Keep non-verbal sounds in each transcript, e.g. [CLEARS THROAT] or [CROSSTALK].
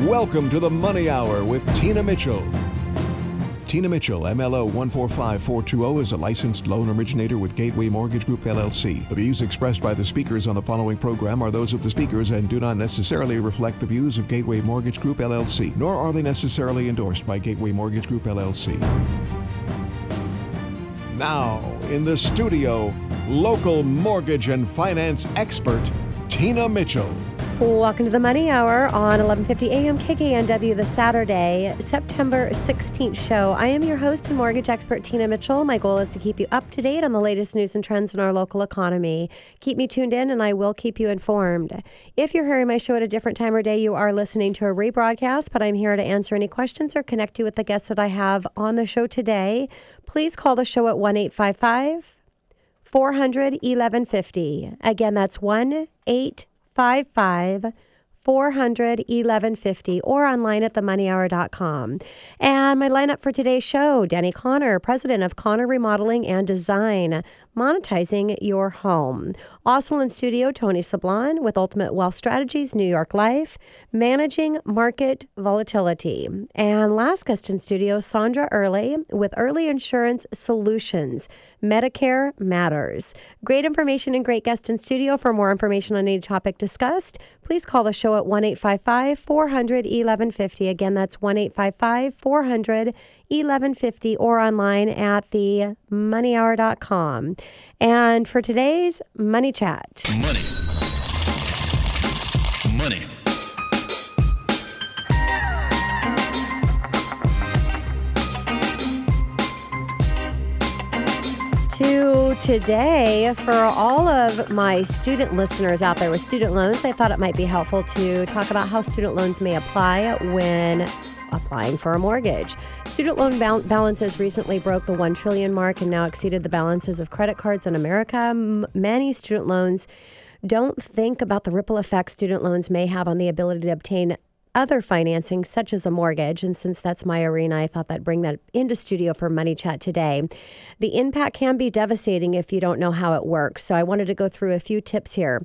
Welcome to the Money Hour with Tina Mitchell. Tina Mitchell, MLO 145420, is a licensed loan originator with Gateway Mortgage Group LLC. The views expressed by the speakers on the following program are those of the speakers and do not necessarily reflect the views of Gateway Mortgage Group LLC, nor are they necessarily endorsed by Gateway Mortgage Group LLC. Now, in the studio, local mortgage and finance expert, Tina Mitchell. Welcome to the Money Hour on 11:50 a.m. KKNW, the Saturday, September 16th show. I am your host and mortgage expert Tina Mitchell. My goal is to keep you up to date on the latest news and trends in our local economy. Keep me tuned in, and I will keep you informed. If you're hearing my show at a different time or day, you are listening to a rebroadcast. But I'm here to answer any questions or connect you with the guests that I have on the show today. Please call the show at one eight five five 400 1150. Again, that's 1 855 400 1150 or online at themoneyhour.com. And my lineup for today's show Denny Conner, president of Conner Remodeling and Design, monetizing your home. Also in studio, Tony Sablan with Ultimate Wealth Strategies, New York Life, managing market volatility. And last guest in studio, Sandra Early with Early Insurance Solutions, Medicare Matters. Great information and great guest in studio. For more information on any topic discussed, please call the show at 1 855 400 1150. Again, that's 1 855 400 1150 or online at the moneyhour.com. And for today's Money Chat. Money. Money. to today for all of my student listeners out there with student loans. I thought it might be helpful to talk about how student loans may apply when applying for a mortgage. Student loan bal- balances recently broke the 1 trillion mark and now exceeded the balances of credit cards in America. M- many student loans don't think about the ripple effect student loans may have on the ability to obtain other financing, such as a mortgage. And since that's my arena, I thought I'd bring that into studio for Money Chat today. The impact can be devastating if you don't know how it works. So I wanted to go through a few tips here.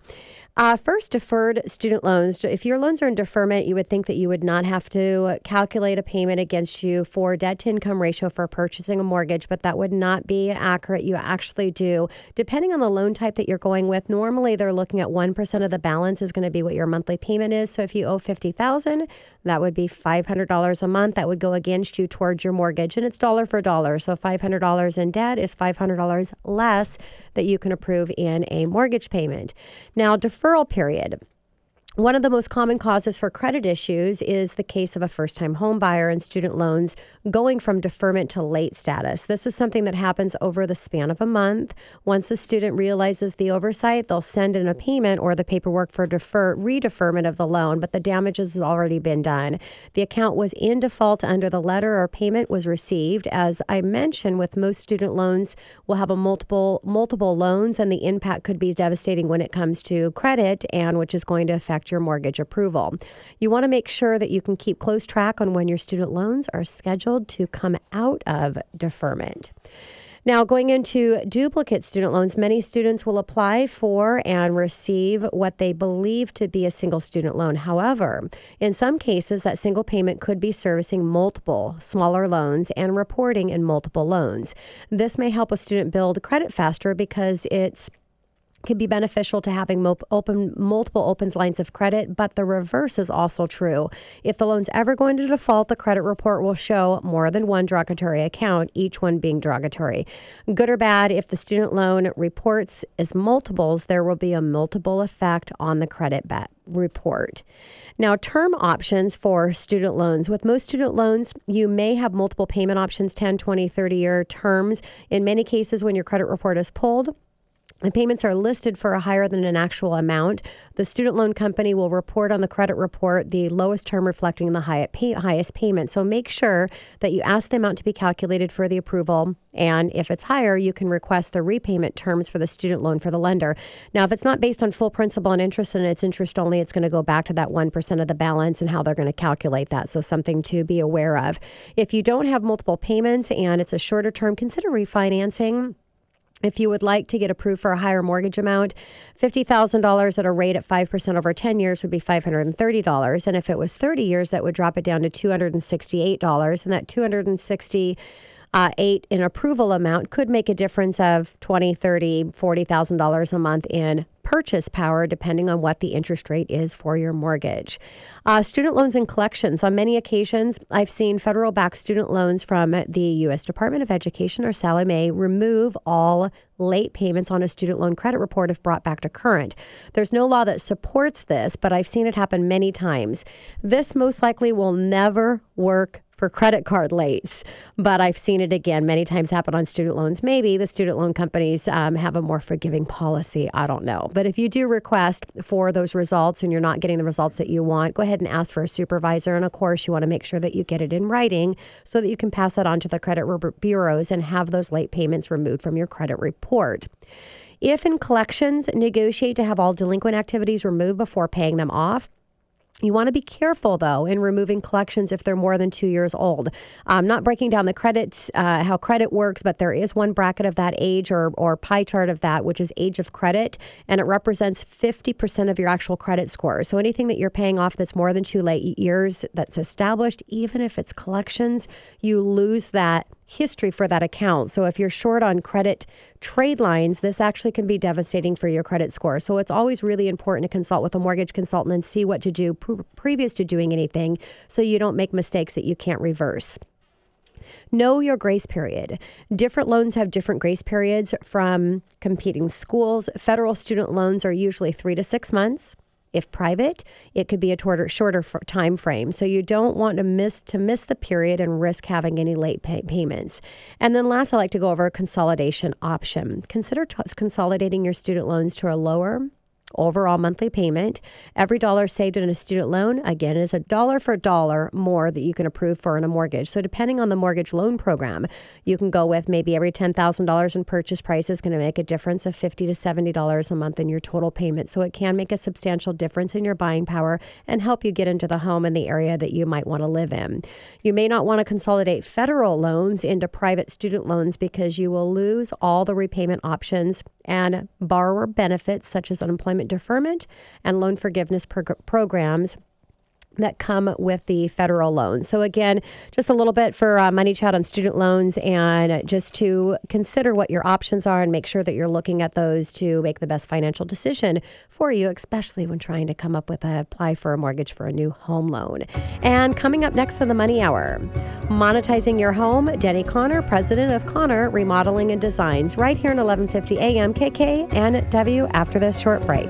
Uh, first, deferred student loans. If your loans are in deferment, you would think that you would not have to calculate a payment against you for debt to income ratio for purchasing a mortgage, but that would not be accurate. You actually do. Depending on the loan type that you're going with, normally they're looking at 1% of the balance is going to be what your monthly payment is. So if you owe 50000 that would be $500 a month. That would go against you towards your mortgage, and it's dollar for dollar. So $500 in debt is $500 less that you can approve in a mortgage payment. Now, deferral period. One of the most common causes for credit issues is the case of a first time home buyer and student loans going from deferment to late status. This is something that happens over the span of a month. Once a student realizes the oversight, they'll send in a payment or the paperwork for defer redeferment of the loan, but the damage has already been done. The account was in default under the letter or payment was received. As I mentioned, with most student loans, we'll have a multiple multiple loans and the impact could be devastating when it comes to credit and which is going to affect your mortgage approval. You want to make sure that you can keep close track on when your student loans are scheduled to come out of deferment. Now, going into duplicate student loans, many students will apply for and receive what they believe to be a single student loan. However, in some cases, that single payment could be servicing multiple smaller loans and reporting in multiple loans. This may help a student build credit faster because it's can be beneficial to having open multiple opens lines of credit, but the reverse is also true. If the loan's ever going to default, the credit report will show more than one derogatory account, each one being derogatory. Good or bad, if the student loan reports as multiples, there will be a multiple effect on the credit bet report. Now, term options for student loans. With most student loans, you may have multiple payment options 10, 20, 30 year terms. In many cases, when your credit report is pulled, the payments are listed for a higher than an actual amount. The student loan company will report on the credit report the lowest term reflecting the highest payment. So make sure that you ask the amount to be calculated for the approval. And if it's higher, you can request the repayment terms for the student loan for the lender. Now, if it's not based on full principal and interest and it's interest only, it's going to go back to that 1% of the balance and how they're going to calculate that. So, something to be aware of. If you don't have multiple payments and it's a shorter term, consider refinancing If you would like to get approved for a higher mortgage amount, $50,000 at a rate at 5% over 10 years would be $530. And if it was 30 years, that would drop it down to $268. And that 260 uh, eight in approval amount could make a difference of twenty, thirty, forty thousand dollars a month in purchase power, depending on what the interest rate is for your mortgage. Uh, student loans and collections. On many occasions, I've seen federal backed student loans from the U.S. Department of Education or Sallie Mae remove all late payments on a student loan credit report if brought back to current. There's no law that supports this, but I've seen it happen many times. This most likely will never work for credit card lates, but I've seen it again many times happen on student loans. Maybe the student loan companies um, have a more forgiving policy. I don't know. But if you do request for those results and you're not getting the results that you want, go ahead and ask for a supervisor. And of course, you want to make sure that you get it in writing so that you can pass that on to the credit bureaus and have those late payments removed from your credit report. If in collections, negotiate to have all delinquent activities removed before paying them off. You want to be careful, though, in removing collections if they're more than two years old. I'm not breaking down the credits, uh, how credit works, but there is one bracket of that age or, or pie chart of that, which is age of credit, and it represents 50% of your actual credit score. So anything that you're paying off that's more than two late years that's established, even if it's collections, you lose that history for that account. So if you're short on credit trade lines, this actually can be devastating for your credit score. So it's always really important to consult with a mortgage consultant and see what to do pre- previous to doing anything so you don't make mistakes that you can't reverse. Know your grace period. Different loans have different grace periods from competing schools. Federal student loans are usually three to six months. If private, it could be a shorter, shorter time frame. So you don't want to miss to miss the period and risk having any late pay- payments. And then last, I like to go over a consolidation option. Consider t- consolidating your student loans to a lower overall monthly payment. Every dollar saved in a student loan, again, is a dollar for dollar more that you can approve for in a mortgage. So, depending on the mortgage loan program, you can go with maybe every $10,000 in purchase price is going to make a difference of $50 to $70 a month in your total payment. So, it can make a substantial difference in your buying power and help you get into the home in the area that you might want to live in. You may not want to consolidate federal loans into private student loans because you will lose all the repayment options and borrower benefits such as unemployment deferment and loan forgiveness prog- programs that come with the federal loan. So, again, just a little bit for uh, Money Chat on student loans and just to consider what your options are and make sure that you're looking at those to make the best financial decision for you, especially when trying to come up with a apply for a mortgage for a new home loan. And coming up next on the Money Hour, monetizing your home, Denny Conner, president of Conner Remodeling and Designs, right here in 1150 AM KKNW after this short break.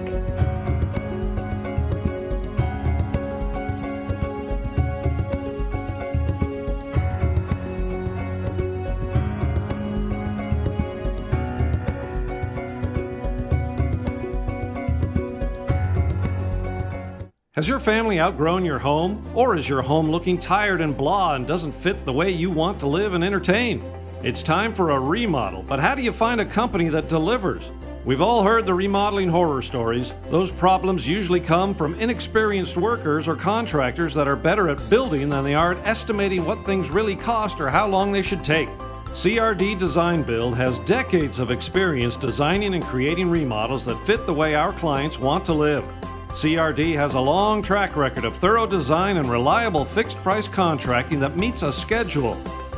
Has your family outgrown your home? Or is your home looking tired and blah and doesn't fit the way you want to live and entertain? It's time for a remodel, but how do you find a company that delivers? We've all heard the remodeling horror stories. Those problems usually come from inexperienced workers or contractors that are better at building than they are at estimating what things really cost or how long they should take. CRD Design Build has decades of experience designing and creating remodels that fit the way our clients want to live. CRD has a long track record of thorough design and reliable fixed price contracting that meets a schedule.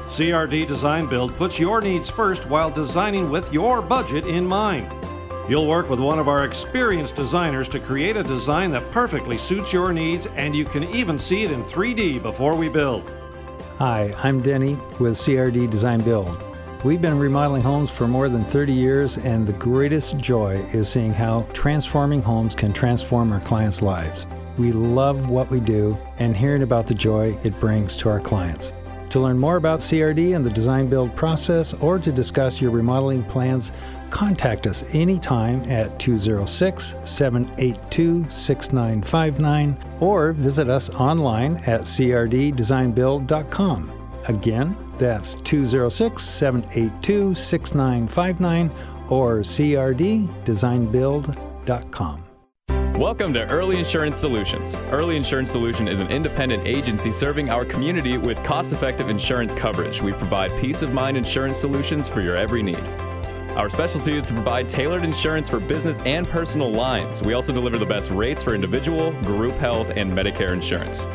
CRD Design Build puts your needs first while designing with your budget in mind. You'll work with one of our experienced designers to create a design that perfectly suits your needs, and you can even see it in 3D before we build. Hi, I'm Denny with CRD Design Build. We've been remodeling homes for more than 30 years, and the greatest joy is seeing how transforming homes can transform our clients' lives. We love what we do and hearing about the joy it brings to our clients. To learn more about CRD and the design build process, or to discuss your remodeling plans, contact us anytime at 206 782 6959 or visit us online at crddesignbuild.com. Again, that's 206 782 6959 or crddesignbuild.com. Welcome to Early Insurance Solutions. Early Insurance Solution is an independent agency serving our community with cost effective insurance coverage. We provide peace of mind insurance solutions for your every need. Our specialty is to provide tailored insurance for business and personal lines. We also deliver the best rates for individual, group health, and Medicare insurance.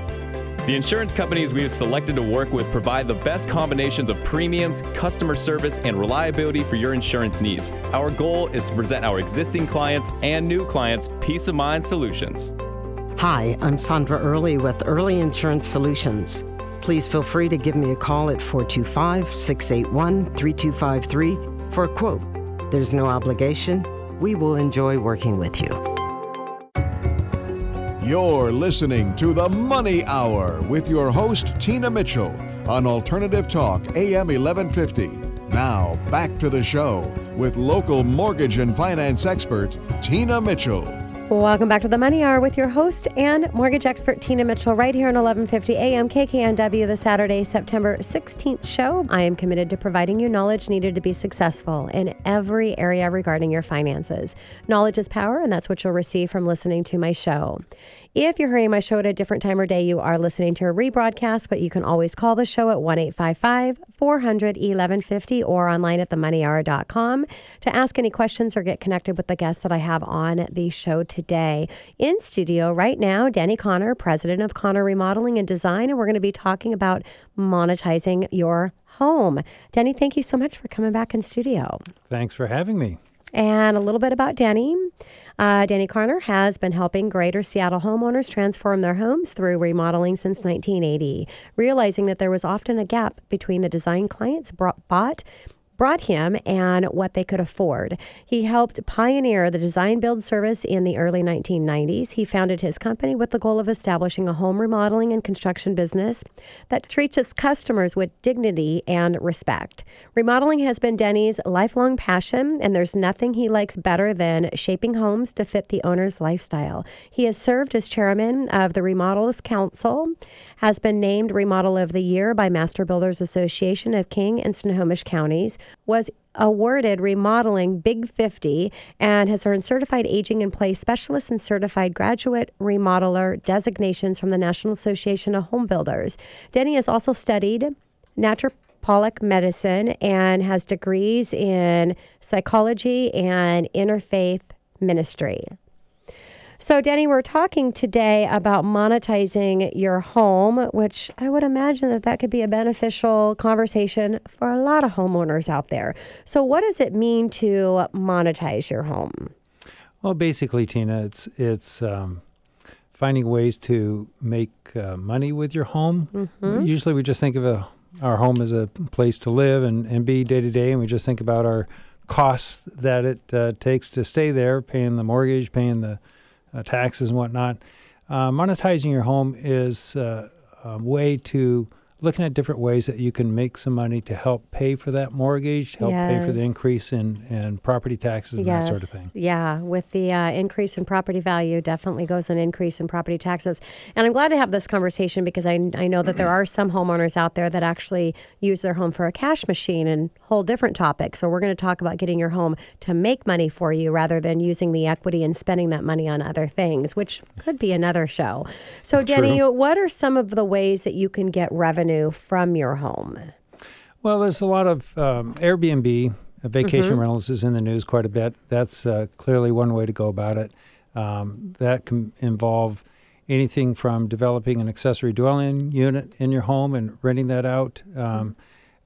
The insurance companies we have selected to work with provide the best combinations of premiums, customer service, and reliability for your insurance needs. Our goal is to present our existing clients and new clients peace of mind solutions. Hi, I'm Sandra Early with Early Insurance Solutions. Please feel free to give me a call at 425 681 3253 for a quote. There's no obligation. We will enjoy working with you. You're listening to the Money Hour with your host, Tina Mitchell, on Alternative Talk, AM 1150. Now, back to the show with local mortgage and finance expert, Tina Mitchell. Welcome back to the Money Hour with your host and mortgage expert Tina Mitchell right here on 1150 AM KKNW, the Saturday, September 16th show. I am committed to providing you knowledge needed to be successful in every area regarding your finances. Knowledge is power, and that's what you'll receive from listening to my show. If you're hearing my show at a different time or day, you are listening to a rebroadcast, but you can always call the show at 1 855 400 1150 or online at themoneyhour.com to ask any questions or get connected with the guests that I have on the show today. In studio right now, Denny Conner, president of Conner Remodeling and Design, and we're going to be talking about monetizing your home. Denny, thank you so much for coming back in studio. Thanks for having me. And a little bit about Denny. Uh, Denny Conner has been helping greater Seattle homeowners transform their homes through remodeling since 1980, realizing that there was often a gap between the design clients brought, bought brought him and what they could afford. He helped pioneer the design build service in the early 1990s. He founded his company with the goal of establishing a home remodeling and construction business that treats its customers with dignity and respect. Remodeling has been Denny's lifelong passion, and there's nothing he likes better than shaping homes to fit the owner's lifestyle. He has served as chairman of the Remodelers Council, has been named Remodel of the Year by Master Builders Association of King and Snohomish counties, was awarded remodeling Big 50 and has earned certified aging in place specialist and certified graduate remodeler designations from the National Association of Home Builders. Denny has also studied naturopathic medicine and has degrees in psychology and interfaith ministry. So, Denny, we're talking today about monetizing your home, which I would imagine that that could be a beneficial conversation for a lot of homeowners out there. So, what does it mean to monetize your home? Well, basically, Tina, it's it's um, finding ways to make uh, money with your home. Mm-hmm. Usually, we just think of a, our home as a place to live and, and be day to day, and we just think about our costs that it uh, takes to stay there, paying the mortgage, paying the uh, taxes and whatnot. Uh, monetizing your home is uh, a way to looking at different ways that you can make some money to help pay for that mortgage, help yes. pay for the increase in, in property taxes and yes. that sort of thing. Yeah, with the uh, increase in property value, definitely goes an increase in property taxes. And I'm glad to have this conversation because I, I know that there are some homeowners out there that actually use their home for a cash machine and whole different topic. So we're going to talk about getting your home to make money for you rather than using the equity and spending that money on other things, which could be another show. So, Denny, what are some of the ways that you can get revenue? Revenue from your home? Well, there's a lot of um, Airbnb, uh, vacation mm-hmm. rentals is in the news quite a bit. That's uh, clearly one way to go about it. Um, that can involve anything from developing an accessory dwelling unit in your home and renting that out, um,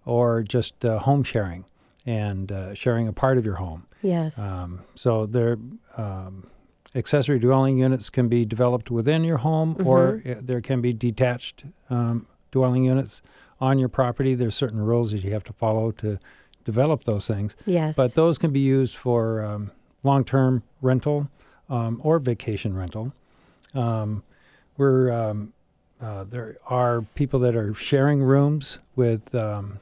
or just uh, home sharing and uh, sharing a part of your home. Yes. Um, so there, um, accessory dwelling units can be developed within your home, mm-hmm. or there can be detached um, dwelling units on your property. There's certain rules that you have to follow to develop those things. Yes. But those can be used for um, long-term rental um, or vacation rental. Um, we're um, uh, there are people that are sharing rooms with um,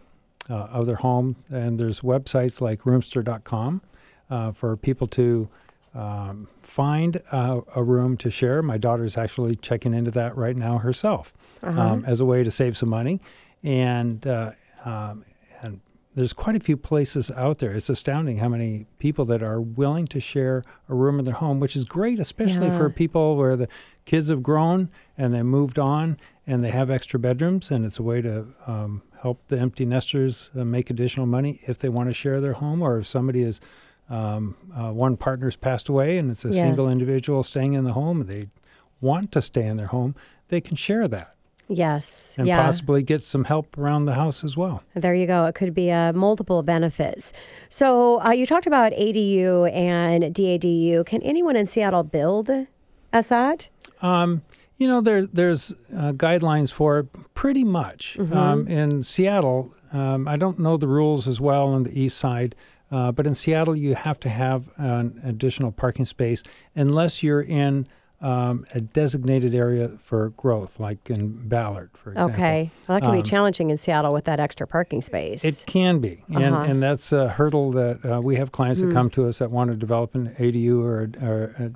uh, other homes, and there's websites like Roomster.com uh, for people to um, find a, a, room to share. My daughter's actually checking into that right now herself uh-huh. um, as a way to save some money. And, uh, um, and there's quite a few places out there. It's astounding how many people that are willing to share a room in their home, which is great, especially yeah. for people where the kids have grown and they moved on and they have extra bedrooms, and it's a way to um, help the empty nesters uh, make additional money if they want to share their home, or if somebody is um, uh, one partner's passed away and it's a single individual staying in the home, they want to stay in their home, they can share that Yes. and yeah. possibly get some help around the house as well. There you go. It could be uh, multiple benefits. So uh, you talked about ADU and DADU. Can anyone in Seattle build as that? Um, you know, there, there's uh, guidelines for it pretty much. Mm-hmm. Um, in Seattle, um, I don't know the rules as well on the east side, uh, but in Seattle, you have to have an additional parking space unless you're in um, a designated area for growth, like in Ballard, for example. Okay. Well, that can Um, be challenging in Seattle with that extra parking space. It can be, and, Uh-huh. and that's a hurdle that uh, we have clients Hmm. that come to us that want to develop an ADU or, a- or a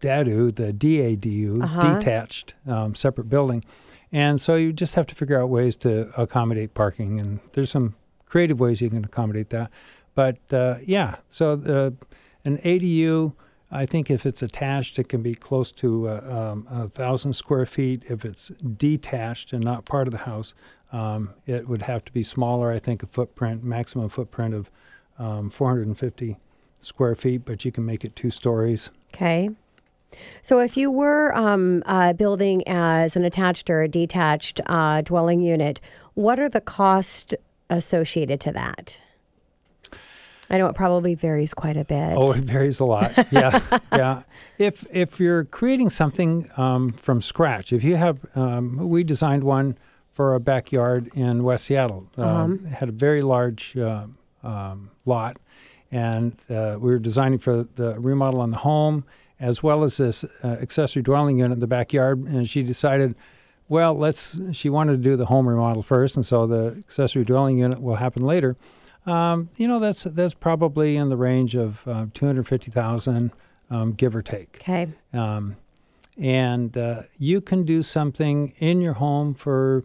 DADU, the DADU, Uh-huh. detached um, separate building, and so you just have to figure out ways to accommodate parking, and there's some creative ways you can accommodate that. But uh, yeah, so the, an ADU. I think if it's attached, it can be close to uh, um, a thousand square feet. If it's detached and not part of the house, um, it would have to be smaller. I think a footprint, maximum footprint of um, 450 square feet, but you can make it two stories. Okay. So if you were um, uh, building as an attached or a detached uh, dwelling unit, what are the costs associated to that? I know it probably varies quite a bit. Oh, it varies a lot. Yeah, [LAUGHS] yeah. If if you're creating something um, from scratch, if you have, um, we designed one for a backyard in West Seattle. Um, it had a very large uh, um, lot, and uh, we were designing for the remodel on the home as well as this uh, accessory dwelling unit in the backyard. And she decided, well, let's. She wanted to do the home remodel first, and so the accessory dwelling unit will happen later. Um, you know, that's that's probably in the range of uh, two hundred fifty thousand, um, give or take. okay. Um, and uh, you can do something in your home for,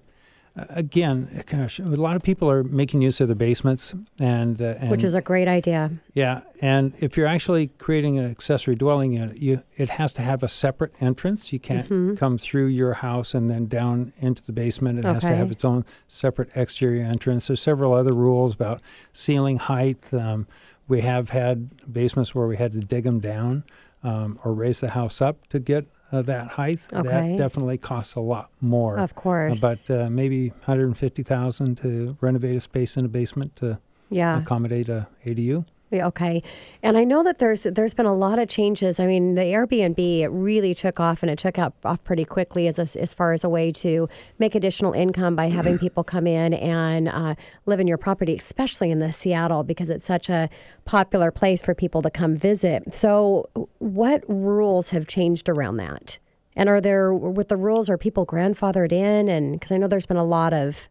again, gosh, a lot of people are making use of the basements, and, uh, and Which is a great idea. yeah, and if you're actually creating an accessory dwelling unit, you it has to have a separate entrance. You can't Mm-hmm. come through your house and then down into the basement. It has to have its own separate exterior entrance. There's several other rules about ceiling height. Um, we have had basements where we had to dig them down um, or raise the house up to get uh, that height. Okay. That definitely costs a lot more. Of course. But uh, maybe 150,000 to renovate a space in a basement to yeah. accommodate a ADU. Okay, and I know that there's there's been a lot of changes. I mean, the Airbnb it really took off, and it took out off pretty quickly as a, as far as a way to make additional income by having [CLEARS THROAT] people come in and uh, live in your property, especially in the Seattle because it's such a popular place for people to come visit. So, what rules have changed around that? And are there with the rules are people grandfathered in? And because I know there's been a lot of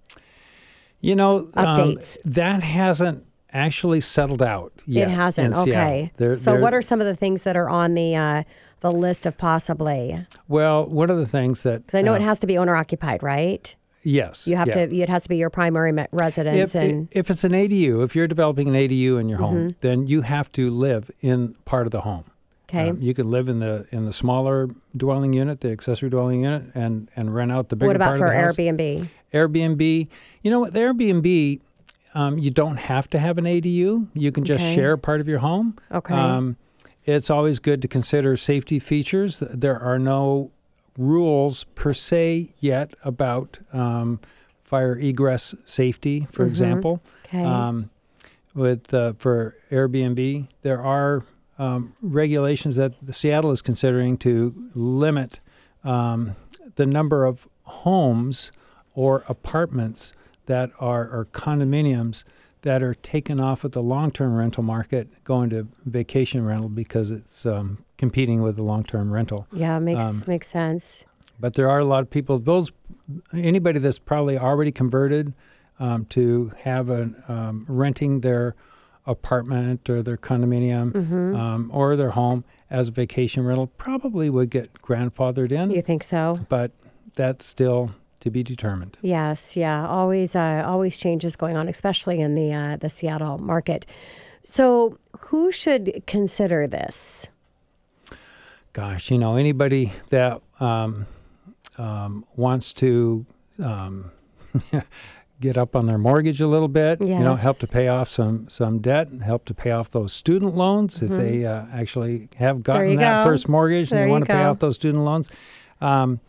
You know, um, Updates. that hasn't actually settled out yet. it hasn't. Okay, There- so there- what are some of the things that are on the uh, the list of possibly? well? One of the things that Because I know uh, it has to be owner occupied, right? Yes, You have yeah. to. It has to be your primary residence, If, and if it's an ADU, if you're developing an ADU in your Mm-hmm. home, then you have to live in part of the home. okay, Um, you can live in the in the smaller dwelling unit, the accessory dwelling unit, and and rent out the bigger what about part for of the house. Airbnb? Airbnb. You know what? The Airbnb, um, you don't have to have an ADU. You can just Okay. share part of your home. Okay. Um, it's always good to consider safety features. There are no rules per se yet about um, fire egress safety, for example. Mm-hmm. Okay. Um, with uh, for Airbnb, there are um, regulations that Seattle is considering to limit um, the number of homes or apartments that are or condominiums that are taken off of the long-term rental market, going to vacation rental because it's um, competing with the long-term rental. yeah, makes um, makes sense. But there are a lot of people. Those anybody that's probably already converted um, to have an um, renting their apartment or their condominium Mm-hmm. um, or their home as a vacation rental probably would get grandfathered in. You think so? But that's still to be determined. Yes. Yeah. Always. Uh, always changes going on, especially in the uh, the Seattle market. So, who should consider this? Gosh, you know anybody that um, um, wants to um, [LAUGHS] get up on their mortgage a little bit. You know, help to pay off some some debt, help to pay off those student loans if they uh, actually have gotten Mm-hmm. that go. first mortgage and There they want to pay off those student loans. Um,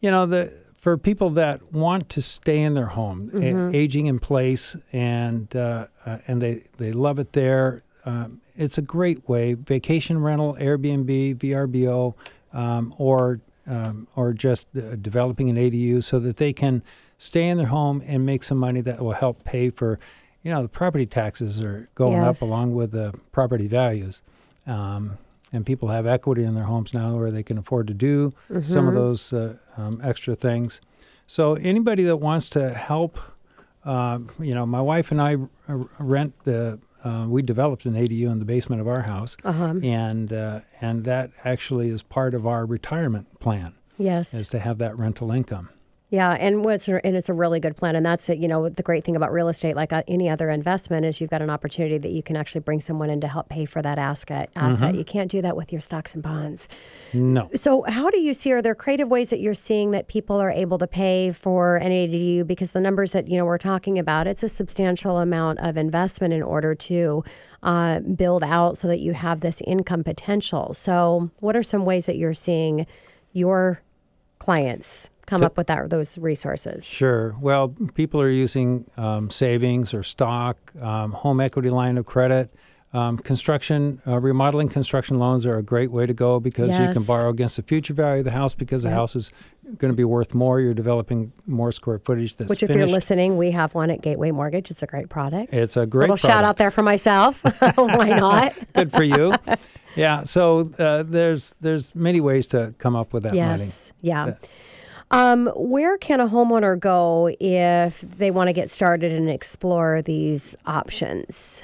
you know, the for people that want to stay in their home, Mm-hmm. aging in place, and uh, uh, and they they love it there. Um, it's a great way. Vacation rental, Airbnb, VRBO, um, or um, or just uh, developing an ADU so that they can stay in their home and make some money that will help pay for, you know, the property taxes are going up along with the property values. And people have equity in their homes now where they can afford to do some of those uh, um, extra things. So anybody that wants to help, um, you know, my wife and I r- rent the. Uh, we developed an ADU in the basement of our house, Uh-huh. and uh, and that actually is part of our retirement plan Yes. is to have that rental income. Yeah, and what's and it's a really good plan, and that's it. You know, the great thing about real estate, like uh, any other investment, is you've got an opportunity that you can actually bring someone in to help pay for that asset. Asset. You can't do that with your stocks and bonds. No, So, how do you see? Are there creative ways that you're seeing that people are able to pay for an ADU? Because the numbers that you know we're talking about, it's a substantial amount of investment in order to uh, build out so that you have this income potential. So, what are some ways that you're seeing your clients come up with that those resources? Sure. Well, people are using um, savings or stock, um, home equity line of credit. Um, construction, uh, remodeling construction loans are a great way to go because you can borrow against the future value of the house because the Yep. house is going to be worth more. You're developing more square footage that's Which, if finished. you're listening, we have one at Gateway Mortgage. It's a great product. it's a great Little shout out there for myself. [LAUGHS] Why not? [LAUGHS] Good for you. [LAUGHS] yeah. So uh, there's there's many ways to come up with that money. Yes. Yeah. That- Um, where can a homeowner go if they want to get started and explore these options?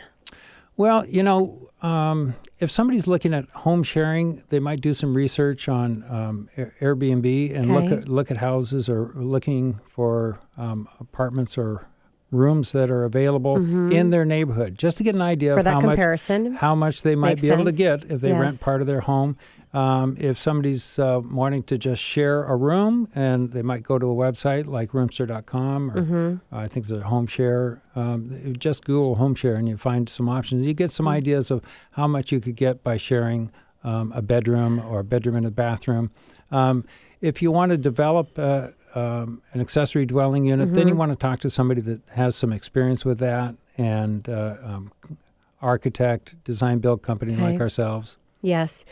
Well, you know, um, if somebody's looking at home sharing, they might do some research on um, Airbnb and look at look at houses or looking for um, apartments or rooms that are available in their neighborhood, just to get an idea Mm-hmm. For of that how much comparison. how much they might Makes be able to get if they rent part of their home. Um, if somebody's uh, wanting to just share a room, and they might go to a website like Roomster.com, or Mm-hmm. I think there's a home share. Um, just Google home share, and you find some options. You get some Mm-hmm. ideas of how much you could get by sharing um, a bedroom or a bedroom and a bathroom. Um, if you want to develop uh, um, an accessory dwelling unit, then you Mm-hmm. want to talk to somebody that has some experience with that and uh, um, architect, design build company like ourselves. Yes.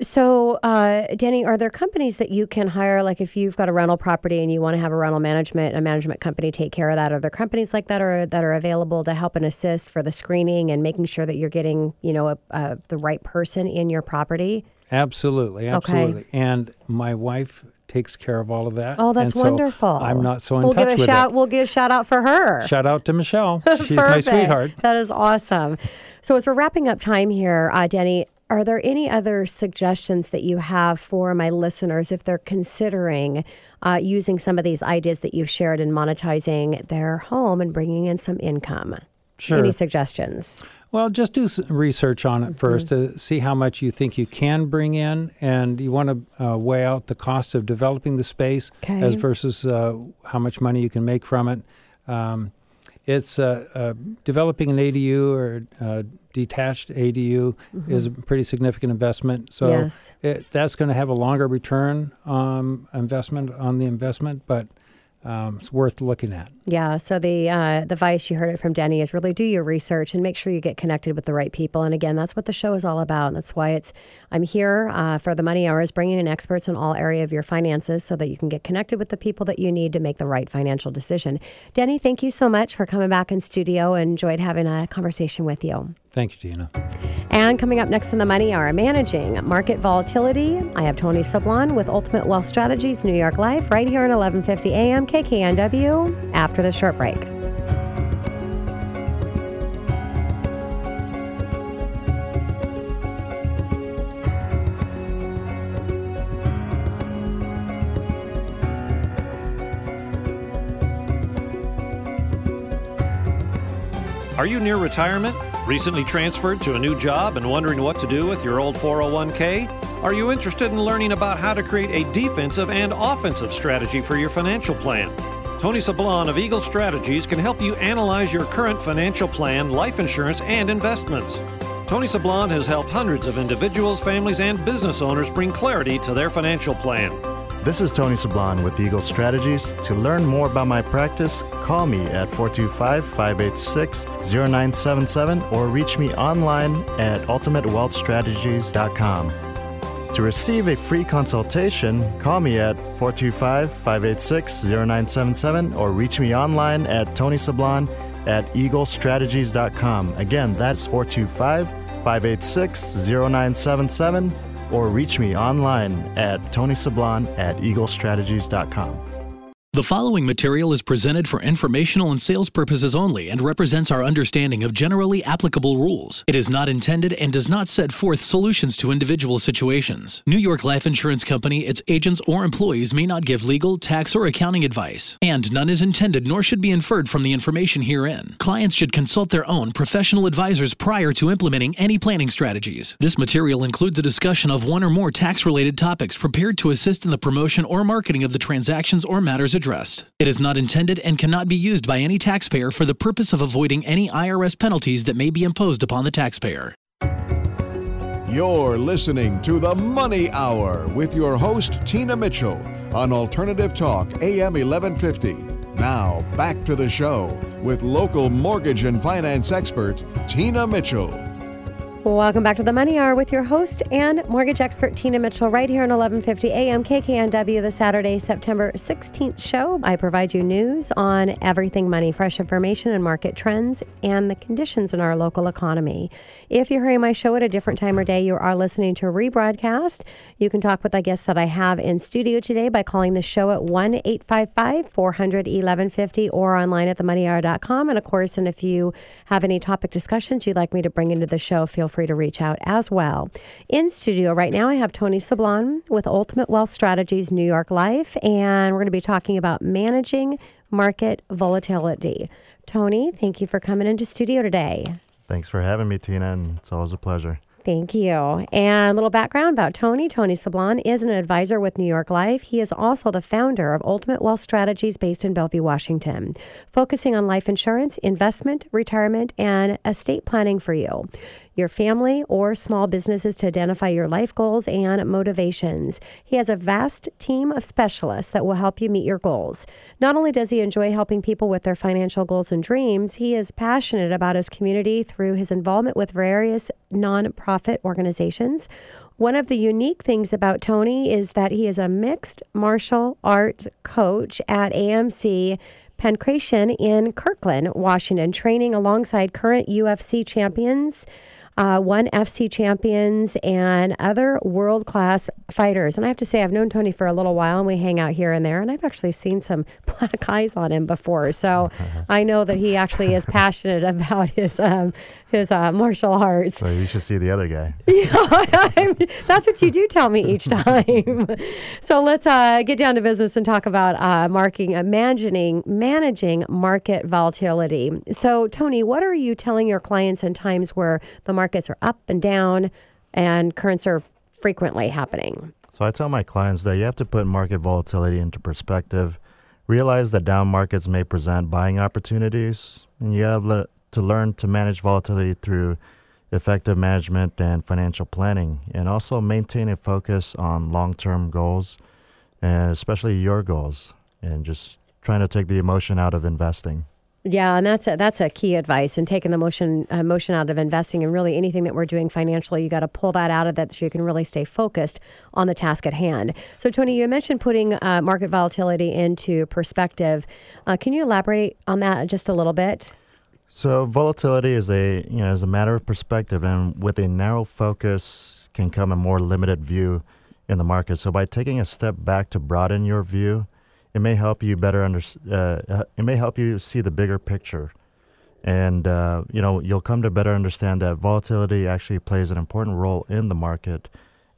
So, uh, Denny, are there companies that you can hire? Like, if you've got a rental property and you want to have a rental management, a management company take care of that. Are there companies like that are that are available to help and assist for the screening and making sure that you're getting, you know, a, a, the right person in your property? Absolutely, absolutely. And my wife takes care of all of that. Oh, that's so wonderful. I'm not so in we'll touch give a with shout. it. We'll give a shout out for her. Shout out to Michelle. [LAUGHS] She's my sweetheart. That is awesome. So, as we're wrapping up time here, uh, Denny, are there any other suggestions that you have for my listeners if they're considering uh, using some of these ideas that you've shared in monetizing their home and bringing in some income? Sure. Any suggestions? Well, just do research on it first Mm-hmm. to see how much you think you can bring in, and you want to uh, weigh out the cost of developing the space Okay. as versus uh, how much money you can make from it. Um, it's uh, uh, developing an ADU or uh, detached ADU is a pretty significant investment. So Mm-hmm. Yes. it, that's going to have a longer return um, investment on the investment, but um, it's worth looking at. Yeah. So the uh, the advice you heard it from Denny is really do your research and make sure you get connected with the right people. And again, that's what the show is all about. And that's why it's I'm here uh, for the Money Hours, bringing in experts in all area of your finances, so that you can get connected with the people that you need to make the right financial decision. Denny, thank you so much for coming back in studio. Enjoyed having a conversation with you. Thank you, Gina. And coming up next in the Money Hour, managing market volatility. I have Tony Sablan with Ultimate Wealth Strategies, New York Life, right here on 1150 AM KKNW. After the short break. Are you near retirement? Recently transferred to a new job and wondering what to do with your old 401k? Are you interested in learning about how to create a defensive and offensive strategy for your financial plan? Tony Sablan of Eagle Strategies can help you analyze your current financial plan, life insurance, and investments. Tony Sablan has helped hundreds of individuals, families, and business owners bring clarity to their financial plan. This is Tony Sablan with Eagle Strategies. To learn more about my practice, call me at 425 586 0977 or reach me online at ultimatewealthstrategies.com. To receive a free consultation, call me at 425 586 0977 or reach me online at Tony Sablan at eaglestrategies.com. Again, that's 425 586 0977 or reach me online at tonysablan at eaglestrategies.com. The following material is presented for informational and sales purposes only and represents our understanding of generally applicable rules. It is not intended and does not set forth solutions to individual situations. New York Life Insurance Company, its agents, or employees may not give legal, tax, or accounting advice, and none is intended nor should be inferred from the information herein. Clients should consult their own professional advisors prior to implementing any planning strategies. This material includes a discussion of one or more tax related topics prepared to assist in the promotion or marketing of the transactions or matters addressed. It is not intended and cannot be used by any taxpayer for the purpose of avoiding any IRS penalties that may be imposed upon the taxpayer. You're listening to the Money Hour with your host, Tina Mitchell, on Alternative Talk, AM 1150. Now, back to the show with local mortgage and finance expert, Tina Mitchell. Welcome back to the Money Hour with your host and mortgage expert Tina Mitchell right here on 1150 AM KKNW, the Saturday, September 16th show. I provide you news on everything money, fresh information and market trends and the conditions in our local economy. If you're hearing my show at a different time or day, you are listening to a rebroadcast. You can talk with the guests that I have in studio today by calling the show at 1 855 400 1150 or online at themoneyhour.com. And of course, and if you have any topic discussions you'd like me to bring into the show, feel free to reach out as well. In studio right now, I have Tony Sablan with Ultimate Wealth Strategies New York Life, and we're going to be talking about managing market volatility. Tony, thank you for coming into studio today. Thanks for having me, Tina, and it's always a pleasure. Thank you. And a little background about Tony. Tony Sablan is an advisor with New York Life. He is also the founder of Ultimate Wealth Strategies based in Bellevue, Washington, focusing on life insurance, investment, retirement, and estate planning for you your family, or small businesses to identify your life goals and motivations. He has a vast team of specialists that will help you meet your goals. Not only does he enjoy helping people with their financial goals and dreams, he is passionate about his community through his involvement with various nonprofit organizations. One of the unique things about Tony is that he is a mixed martial art coach at AMC Pankration in Kirkland, Washington, training alongside current UFC champions uh, one FC champions, and other world class fighters. And I have to say, I've known Tony for a little while, and we hang out here and there. And I've actually seen some [LAUGHS] black eyes on him before, so [LAUGHS] I know that he actually is passionate [LAUGHS] about his um, his uh, martial arts. So you should see the other guy. yeah, that's what you do tell me each time. so let's uh, get down to business and talk about uh, marking, imagining, managing, managing market volatility. So, Tony, what are you telling your clients in times where the markets are up and down and currents are frequently happening? So I tell my clients that you have to put market volatility into perspective. Realize that down markets may present buying opportunities, and you have to learn to manage volatility through effective management and financial planning, and also maintain a focus on long term goals, and especially your goals, and just trying to take the emotion out of investing. Yeah, and that's a, that's a key advice. And taking the motion uh, motion out of investing, and really anything that we're doing financially, you got to pull that out of that so you can really stay focused on the task at hand. So, Tony, you mentioned putting uh, market volatility into perspective. Uh, can you elaborate on that just a little bit? So volatility is a you know is a matter of perspective, and with a narrow focus can come a more limited view in the market. So by taking a step back to broaden your view, it may help you better under, uh, it may help you see the bigger picture, and uh, you know you'll come to better understand that volatility actually plays an important role in the market,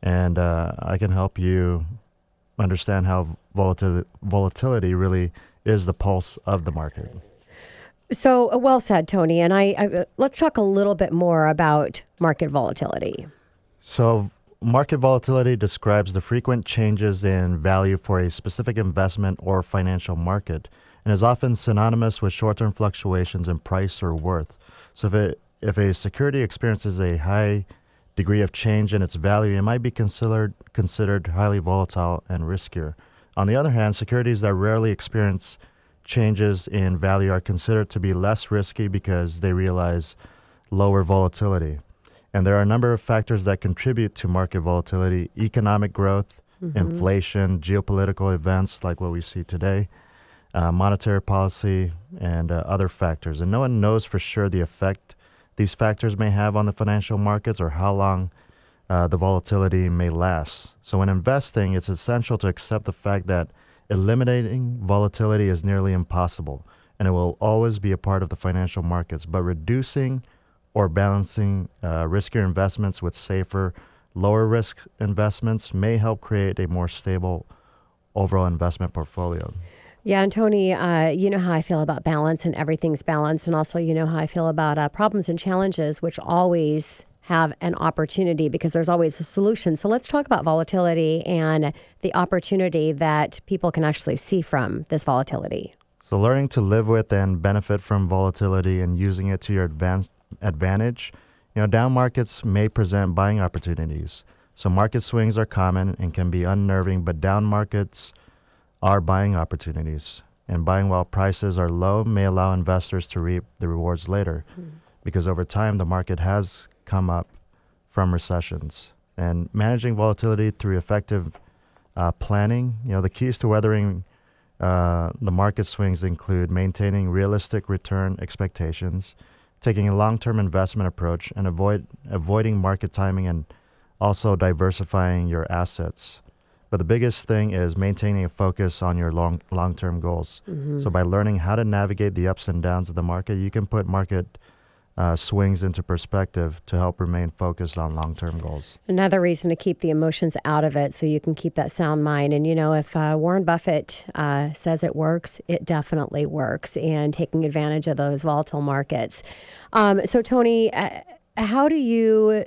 and uh, I can help you understand how volatility volatility really is the pulse of the market. So uh, well said, Tony. And I, I, uh, let's talk a little bit more about market volatility. So market volatility describes the frequent changes in value for a specific investment or financial market and is often synonymous with short term fluctuations in price or worth. So, if, it, if a security experiences a high degree of change in its value, it might be considered, considered highly volatile and riskier. On the other hand, securities that rarely experience changes in value are considered to be less risky because they realize lower volatility. And there are a number of factors that contribute to market volatility economic growth, mm-hmm. inflation, geopolitical events like what we see today, uh, monetary policy, and uh, other factors. And no one knows for sure the effect these factors may have on the financial markets or how long uh, the volatility may last. So, when investing, it's essential to accept the fact that eliminating volatility is nearly impossible and it will always be a part of the financial markets. But reducing or balancing uh, riskier investments with safer, lower risk investments may help create a more stable overall investment portfolio. Yeah, and Tony, uh, you know how I feel about balance and everything's balanced. And also, you know how I feel about uh, problems and challenges, which always have an opportunity because there's always a solution. So let's talk about volatility and the opportunity that people can actually see from this volatility. So, learning to live with and benefit from volatility and using it to your advan- advantage, you know, down markets may present buying opportunities. So, market swings are common and can be unnerving, but down markets are buying opportunities. And buying while prices are low may allow investors to reap the rewards later mm. because over time the market has come up from recessions. And managing volatility through effective uh, planning, you know, the keys to weathering uh, the market swings include maintaining realistic return expectations, taking a long-term investment approach, and avoid avoiding market timing and also diversifying your assets. But the biggest thing is maintaining a focus on your long long term goals. Mm-hmm. So by learning how to navigate the ups and downs of the market, you can put market uh, swings into perspective to help remain focused on long term goals. Another reason to keep the emotions out of it so you can keep that sound mind. And, you know, if uh, Warren Buffett uh, says it works, it definitely works, and taking advantage of those volatile markets. Um, so, Tony, uh, how do you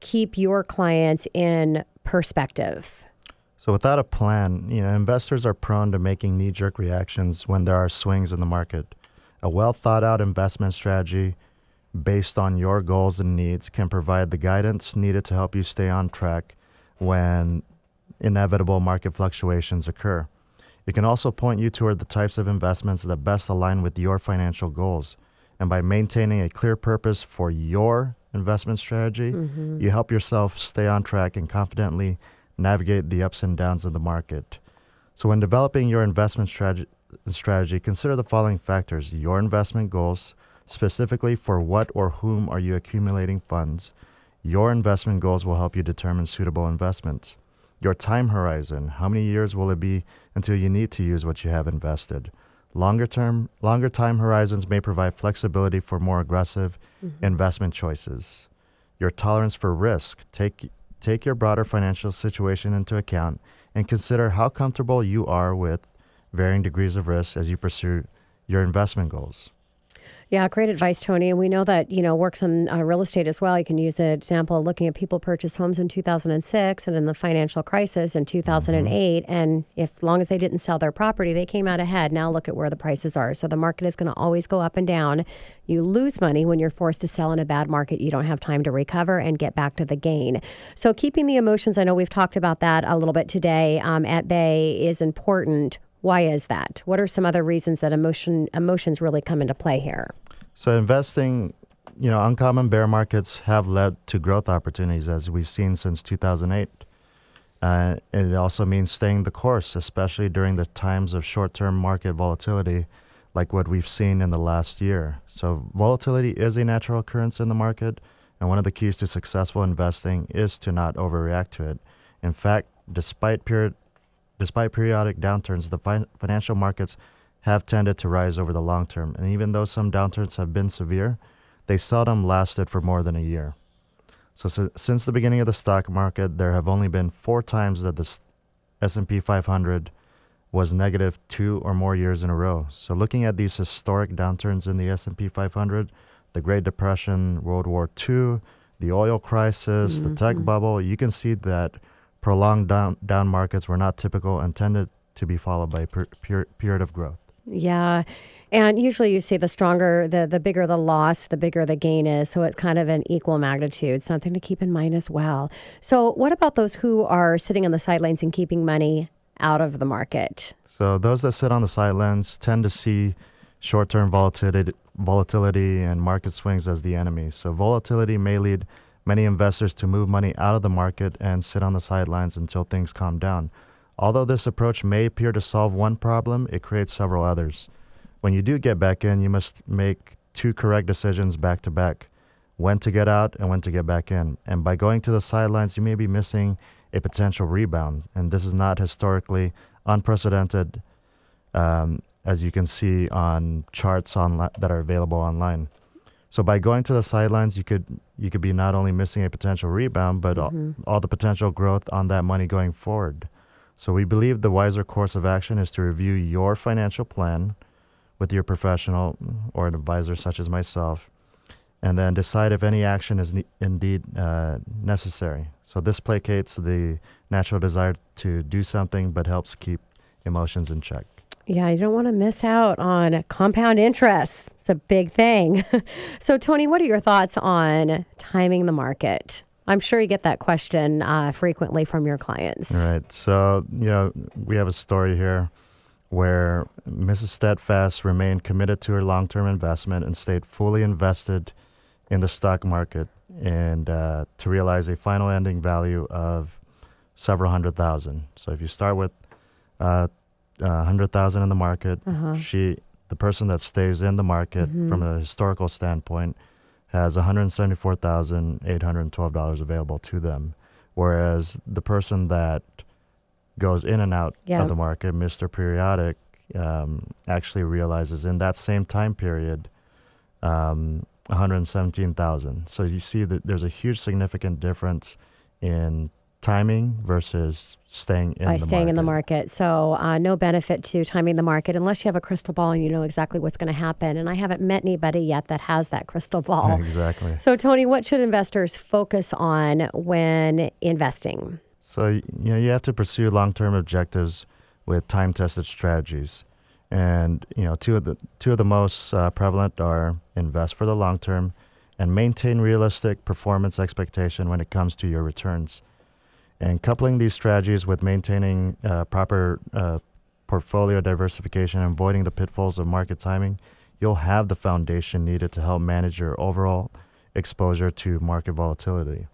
keep your clients in perspective? So without a plan, you know, investors are prone to making knee-jerk reactions when there are swings in the market. A well thought out investment strategy based on your goals and needs can provide the guidance needed to help you stay on track when inevitable market fluctuations occur. It can also point you toward the types of investments that best align with your financial goals. And by maintaining a clear purpose for your investment strategy, mm-hmm. you help yourself stay on track and confidently navigate the ups and downs of the market. So, when developing your investment strategy, strategy, consider the following factors your investment goals, specifically for what or whom are you accumulating funds. Your investment goals will help you determine suitable investments. Your time horizon, how many years will it be until you need to use what you have invested? Longer term, longer time horizons may provide flexibility for more aggressive mm-hmm. investment choices. Your tolerance for risk, take take your broader financial situation into account and consider how comfortable you are with varying degrees of risk as you pursue your investment goals. Yeah, great advice, Tony. And we know that, you know, works on uh, real estate as well. You can use an example looking at people purchase homes in 2006 and in the financial crisis in 2008. Mm-hmm. And if long as they didn't sell their property, they came out ahead. Now look at where the prices are. So the market is going to always go up and down. You lose money when you're forced to sell in a bad market. You don't have time to recover and get back to the gain. So keeping the emotions, I know we've talked about that a little bit today um, at Bay, is important why is that? What are some other reasons that emotion emotions really come into play here? So investing, you know, uncommon bear markets have led to growth opportunities as we've seen since 2008. Uh, it also means staying the course, especially during the times of short-term market volatility, like what we've seen in the last year. So volatility is a natural occurrence in the market, and one of the keys to successful investing is to not overreact to it. In fact, despite period Despite periodic downturns, the fi- financial markets have tended to rise over the long term, and even though some downturns have been severe, they seldom lasted for more than a year. So, so since the beginning of the stock market, there have only been four times that the S&P 500 was negative two or more years in a row. So looking at these historic downturns in the S&P 500, the Great Depression, World War II, the oil crisis, the tech mm-hmm. bubble, you can see that prolonged down, down markets were not typical and tended to be followed by a per, per, period of growth. Yeah. And usually you see the stronger, the, the bigger the loss, the bigger the gain is. So it's kind of an equal magnitude, something to keep in mind as well. So, what about those who are sitting on the sidelines and keeping money out of the market? So those that sit on the sidelines tend to see short-term volatility, volatility and market swings as the enemy. So volatility may lead many investors to move money out of the market and sit on the sidelines until things calm down. Although this approach may appear to solve one problem, it creates several others. When you do get back in, you must make two correct decisions back to back when to get out and when to get back in. And by going to the sidelines, you may be missing a potential rebound. And this is not historically unprecedented, um, as you can see on charts online that are available online. So by going to the sidelines, you could you could be not only missing a potential rebound, but all, all the potential growth on that money going forward. So we believe the wiser course of action is to review your financial plan with your professional or an advisor such as myself, and then decide if any action is ne- indeed uh, necessary. So this placates the natural desire to do something, but helps keep emotions in check. Yeah, you don't want to miss out on compound interest. It's a big thing. [LAUGHS] so, Tony, what are your thoughts on timing the market? I'm sure you get that question uh, frequently from your clients. All right. So, you know, we have a story here where Mrs. Steadfast remained committed to her long term investment and stayed fully invested in the stock market and uh, to realize a final ending value of several hundred thousand. So, if you start with uh, uh, hundred thousand in the market, she, the person that stays in the market from a historical standpoint, has one hundred seventy-four thousand eight hundred twelve dollars available to them, whereas the person that goes in and out Yeah. of the market, Mr. Periodic, um, actually realizes in that same time period, um, one hundred seventeen thousand. So you see that there's a huge significant difference in timing versus staying in by the staying market. in the market. So, uh, no benefit to timing the market unless you have a crystal ball and you know exactly what's going to happen. And I haven't met anybody yet that has that crystal [LAUGHS] ball. Exactly. So, Tony, what should investors focus on when investing? So you know you have to pursue long-term objectives with time-tested strategies, and you know two of the two of the most uh, prevalent are invest for the long term, and maintain realistic performance expectation when it comes to your returns. And coupling these strategies with maintaining uh, proper uh, portfolio diversification and avoiding the pitfalls of market timing, you'll have the foundation needed to help manage your overall exposure to market volatility.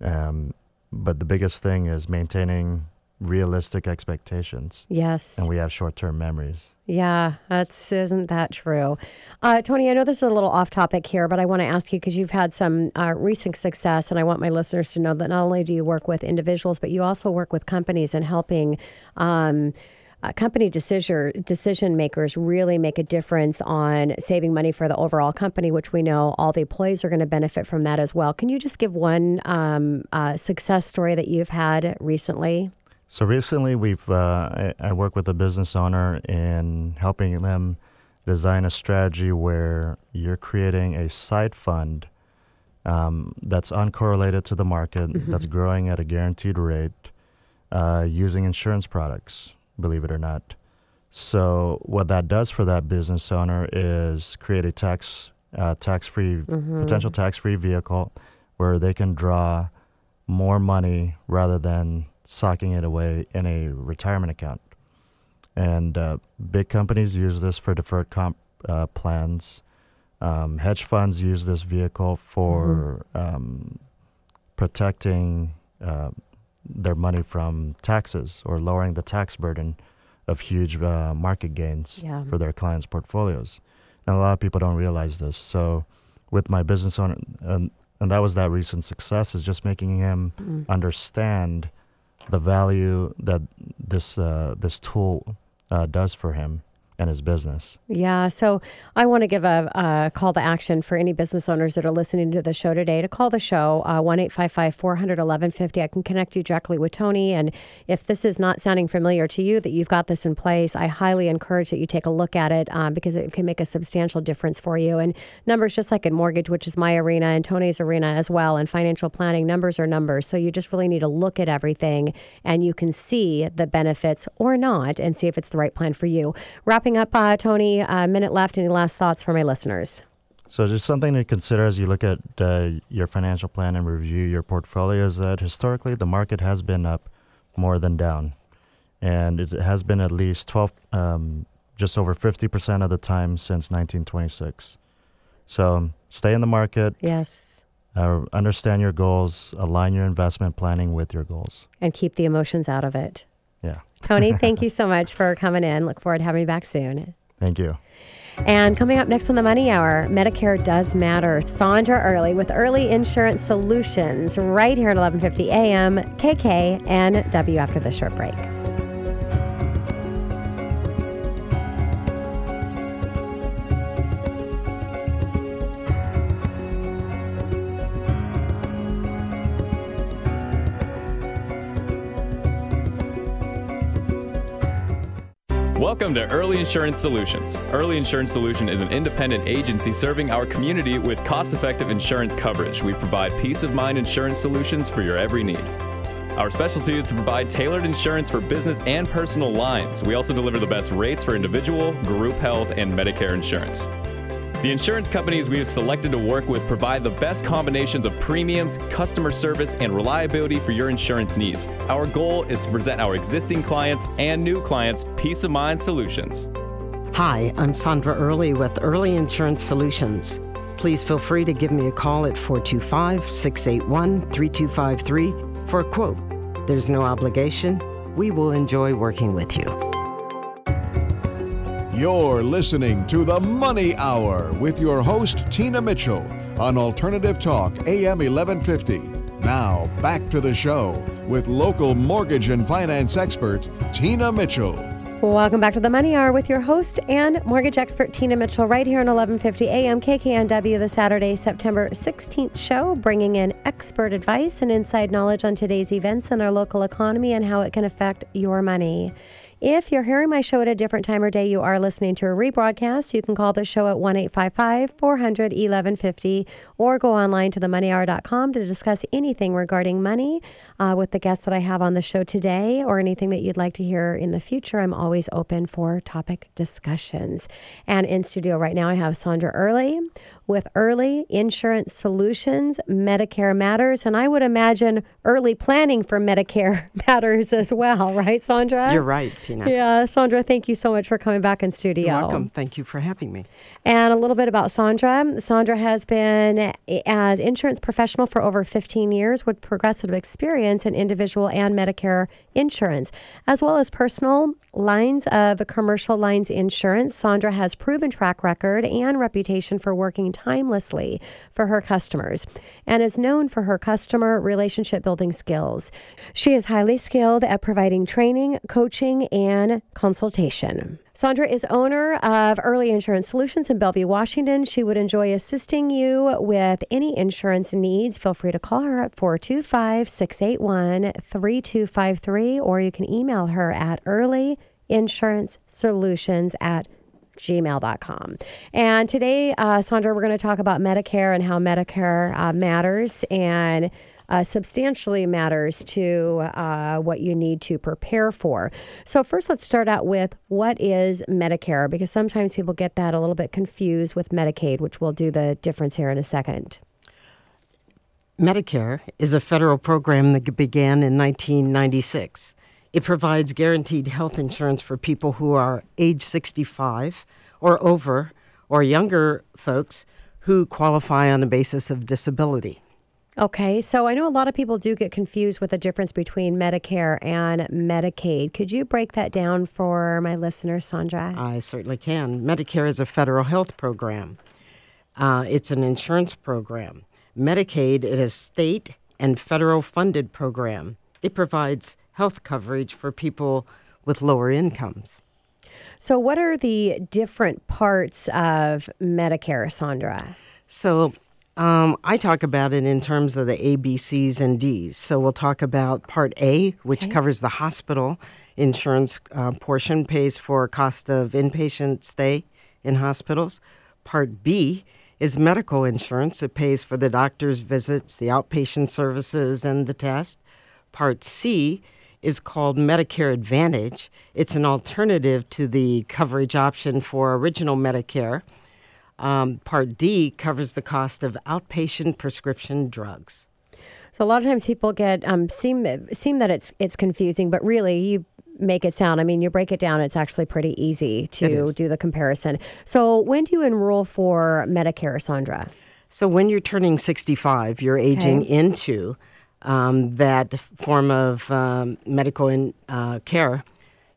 Um, but the biggest thing is maintaining realistic expectations. Yes. And we have short term memories. Yeah, that's isn't that true, uh, Tony? I know this is a little off topic here, but I want to ask you because you've had some uh, recent success, and I want my listeners to know that not only do you work with individuals, but you also work with companies and helping. Um, uh, company decision decision makers really make a difference on saving money for the overall company, which we know all the employees are going to benefit from that as well. Can you just give one um, uh, success story that you've had recently? So recently, we've uh, I, I work with a business owner in helping them design a strategy where you're creating a side fund um, that's uncorrelated to the market, that's growing at a guaranteed rate, uh, using insurance products. Believe it or not. So what that does for that business owner is create a tax uh, tax free potential tax free vehicle where they can draw more money rather than socking it away in a retirement account. And uh, big companies use this for deferred comp uh, plans. Um, hedge funds use this vehicle for um, protecting uh, their money from taxes or lowering the tax burden of huge uh, market gains Yeah. for their clients' portfolios. And a lot of people don't realize this. So, with my business owner, and, and that was that recent success, is just making him understand the value that this uh, this tool uh, does for him and his business. Yeah. So I want to give a, a, call to action for any business owners that are listening to the show today to call the show, uh, 1 855 400 1150. I can connect you directly with Tony. And if this is not sounding familiar to you, that you've got this in place, I highly encourage that you take a look at it um, because it can make a substantial difference for you. And numbers, just like in mortgage, which is my arena and Tony's arena as well, and financial planning, numbers are numbers. So you just really need to look at everything and you can see the benefits or not and see if it's the right plan for you. Wrapping up, uh, Tony, a minute left. Any last thoughts for my listeners? So, just something to consider as you look at uh, your financial plan and review your portfolio is that historically the market has been up more than down. And it has been at least 12, um, just over 50% of the time since 1926. So, stay in the market. Yes. Uh, understand your goals, align your investment planning with your goals, and keep the emotions out of it. Yeah. Tony, [LAUGHS] thank you so much for coming in. Look forward to having you back soon. Thank you. And coming up next on the Money Hour, Medicare does matter. Sandra Early with Early Insurance Solutions, right here at 11:50 a.m. KKNW after the short break. Welcome to Early Insurance Solutions. Early Insurance Solution is an independent agency serving our community with cost-effective insurance coverage. We provide peace of mind insurance solutions for your every need. Our specialty is to provide tailored insurance for business and personal lines. We also deliver the best rates for individual, group health, and Medicare insurance. The insurance companies we have selected to work with provide the best combinations of premiums, customer service, and reliability for your insurance needs. Our goal is to present our existing clients and new clients peace of mind solutions. Hi, I'm Sandra Early with Early Insurance Solutions. Please feel free to give me a call at 425 681 3253 for a quote. There's no obligation. We will enjoy working with you. You're listening to the Money Hour with your host, Tina Mitchell, on Alternative Talk, AM 1150. Now, back to the show with local mortgage and finance expert, Tina Mitchell. Welcome back to the Money Hour with your host and mortgage expert Tina Mitchell, right here on 1150 AM KKNW, the Saturday, September 16th show, bringing in expert advice and inside knowledge on today's events in our local economy and how it can affect your money. If you're hearing my show at a different time or day, you are listening to a rebroadcast. You can call the show at 1 855 400 1150 or go online to themoneyhour.com to discuss anything regarding money uh, with the guests that I have on the show today or anything that you'd like to hear in the future. I'm always open for topic discussions. And in studio right now, I have Sandra Early with Early Insurance Solutions, Medicare Matters, and I would imagine early planning for Medicare [LAUGHS] matters as well, right, Sandra? You're right, Tina. Yeah, Sandra, thank you so much for coming back in studio. You're welcome. Thank you for having me. And a little bit about Sandra. Sandra has been as insurance professional for over 15 years with progressive experience in individual and Medicare insurance, as well as personal lines of commercial lines insurance. Sandra has proven track record and reputation for working timelessly for her customers and is known for her customer relationship building skills. She is highly skilled at providing training, coaching, and consultation. Sandra is owner of Early Insurance Solutions in Bellevue, Washington. She would enjoy assisting you with any insurance needs. Feel free to call her at 425 681 3253, or you can email her at earlyinsurancesolutions Insurance Solutions at gmail.com. And today, uh, Sandra, we're going to talk about Medicare and how Medicare uh, matters and uh, substantially matters to uh, what you need to prepare for. So, first, let's start out with what is Medicare, because sometimes people get that a little bit confused with Medicaid, which we'll do the difference here in a second. Medicare is a federal program that began in 1996. It provides guaranteed health insurance for people who are age 65 or over, or younger folks who qualify on the basis of disability. Okay, so I know a lot of people do get confused with the difference between Medicare and Medicaid. Could you break that down for my listeners, Sandra? I certainly can. Medicare is a federal health program, uh, it's an insurance program. Medicaid is a state and federal funded program. It provides health coverage for people with lower incomes. So, what are the different parts of Medicare, Sandra? So, um, I talk about it in terms of the A, B, C's, and D's. So, we'll talk about Part A, which Okay. covers the hospital insurance uh, portion, pays for cost of inpatient stay in hospitals. Part B is medical insurance. It pays for the doctor's visits, the outpatient services, and the test. Part C is called Medicare Advantage. It's an alternative to the coverage option for original Medicare. Um, Part D covers the cost of outpatient prescription drugs. So a lot of times people get um, seem seem that it's it's confusing, but really you make it sound. I mean, you break it down. It's actually pretty easy to do the comparison. So when do you enroll for Medicare, Sandra? So when you're turning 65, you're aging Okay. into um, that form of um, medical in, uh, care.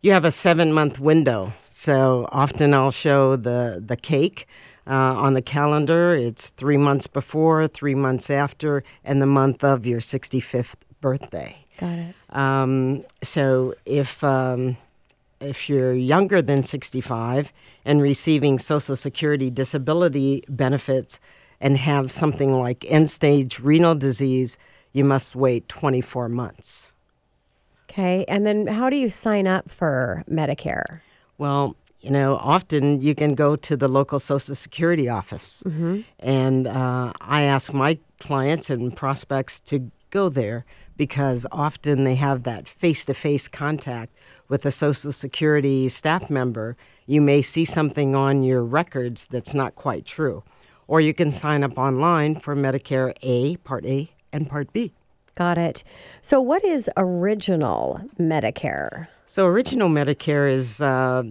You have a seven month window. So often I'll show the, the cake uh, on the calendar. It's three months before, three months after, and the month of your 65th birthday. Got it. Um, so if um, if you're younger than 65 and receiving Social Security disability benefits and have something like end stage renal disease, you must wait 24 months. Okay, and then how do you sign up for Medicare? Well, you know, often you can go to the local Social Security office, and uh, I ask my clients and prospects to go there because often they have that face to face contact with a Social Security staff member. You may see something on your records that's not quite true. Or you can sign up online for Medicare A, Part A, and Part B. Got it. So what is original Medicare? So, original Medicare is uh,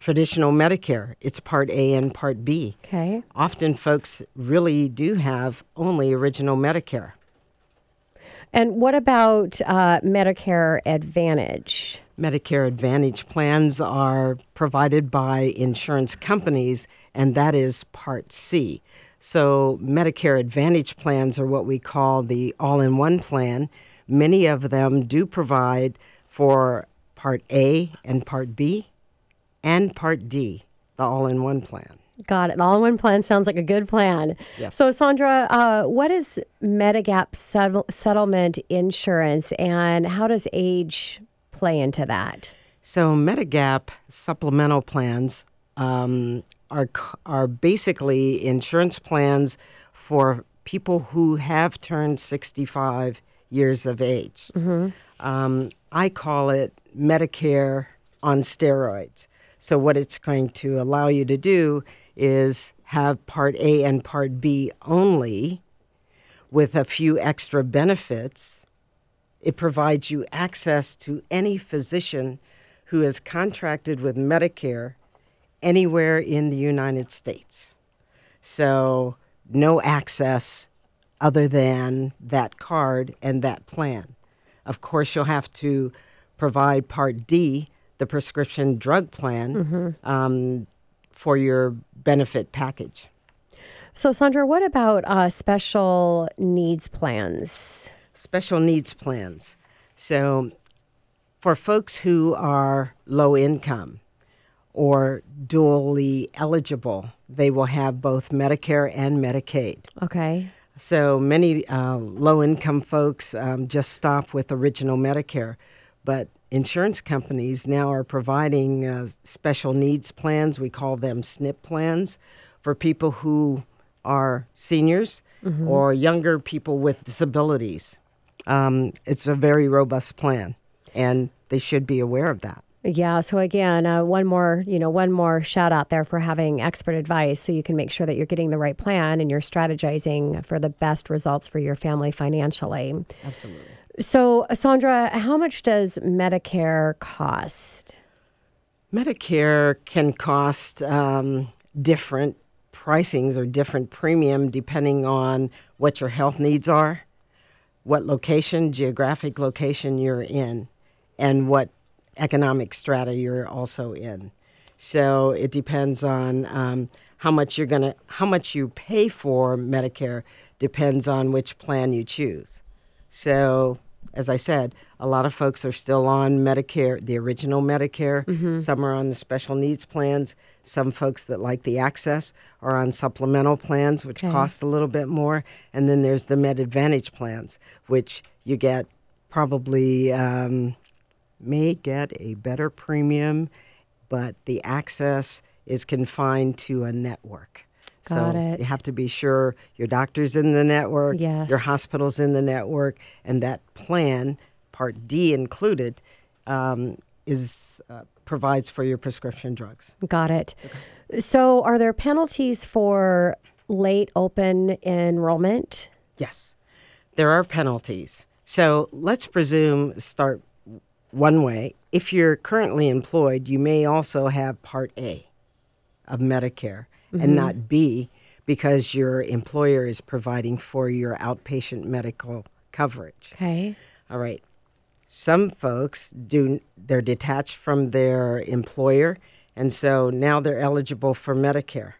traditional Medicare. It's Part A and Part B. Okay. Often, folks really do have only original Medicare. And what about uh, Medicare Advantage? Medicare Advantage plans are provided by insurance companies, and that is Part C. So, Medicare Advantage plans are what we call the all in one plan. Many of them do provide for Part A and Part B and Part D, the all in one plan. Got it. The all-in-one plan sounds like a good plan. Yes. So, Sandra, uh, what is Medigap settle- settlement insurance, and how does age play into that? So Medigap supplemental plans um, are are basically insurance plans for people who have turned 65 years of age. Um, I call it Medicare on steroids. So what it's going to allow you to do is have Part A and Part B only, with a few extra benefits. It provides you access to any physician who is contracted with Medicare anywhere in the United States. So, no access other than that card and that plan. Of course, you'll have to provide Part D, the prescription drug plan, um, for your benefit package. So, Sandra, what about uh, special needs plans? special needs plans. So, for folks who are low income or dually eligible, they will have both Medicare and Medicaid. Okay. So, many uh, low income folks um, just stop with original Medicare, but insurance companies now are providing uh, special needs plans. We call them SNP plans for people who are seniors or younger people with disabilities. Um, it's a very robust plan, and they should be aware of that. Yeah. So again, uh, one more, you know, one more shout out there for having expert advice, so you can make sure that you're getting the right plan and you're strategizing for the best results for your family financially. Absolutely. So, Sandra, how much does Medicare cost? Medicare can cost um, different pricings or different premium depending on what your health needs are, what location, geographic location you're in, and what economic strata you're also in. So it depends on um, how much you're gonna, how much you pay for Medicare depends on which plan you choose. So as I said, a lot of folks are still on Medicare, the original Medicare. Some are on the special needs plans. Some folks that like the access are on supplemental plans, which Okay. cost a little bit more. And then there's the Med Advantage plans, which you get probably um, may get a better premium, but the access is confined to a network. Got so it. you have to be sure your doctor's in the network, your hospital's in the network, and that plan, Part D included, um, is uh, provides for your prescription drugs. Got it. So, are there penalties for late open enrollment? Yes, there are penalties. So let's presume start one way. If you're currently employed, you may also have Part A of Medicare and mm-hmm. not B because your employer is providing for your outpatient medical coverage. Okay. All right. Some folks do they're detached from their employer and so now they're eligible for Medicare.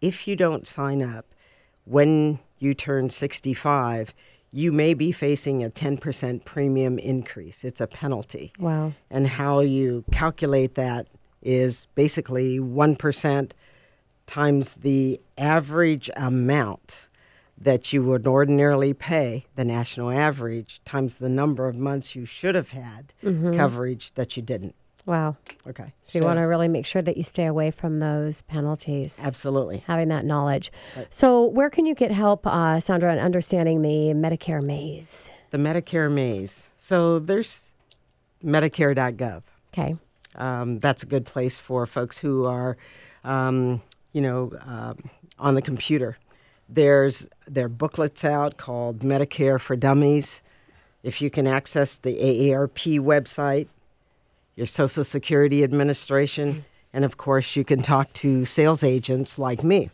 If you don't sign up when you turn 65, you may be facing a 10% premium increase. It's a penalty. Wow. And how you calculate that is basically 1% times the average amount that you would ordinarily pay, the national average, times the number of months you should have had coverage that you didn't. Wow. Okay. So, you want to really make sure that you stay away from those penalties. Absolutely. Having that knowledge. So, where can you get help, uh, Sandra, in understanding the Medicare maze? The Medicare maze. So there's Medicare.gov. Okay. Um, that's a good place for folks who are, um, you know, um, on the computer. There's there are booklets out called Medicare for Dummies. If you can access the AARP website, your Social Security Administration, and of course you can talk to sales agents like me.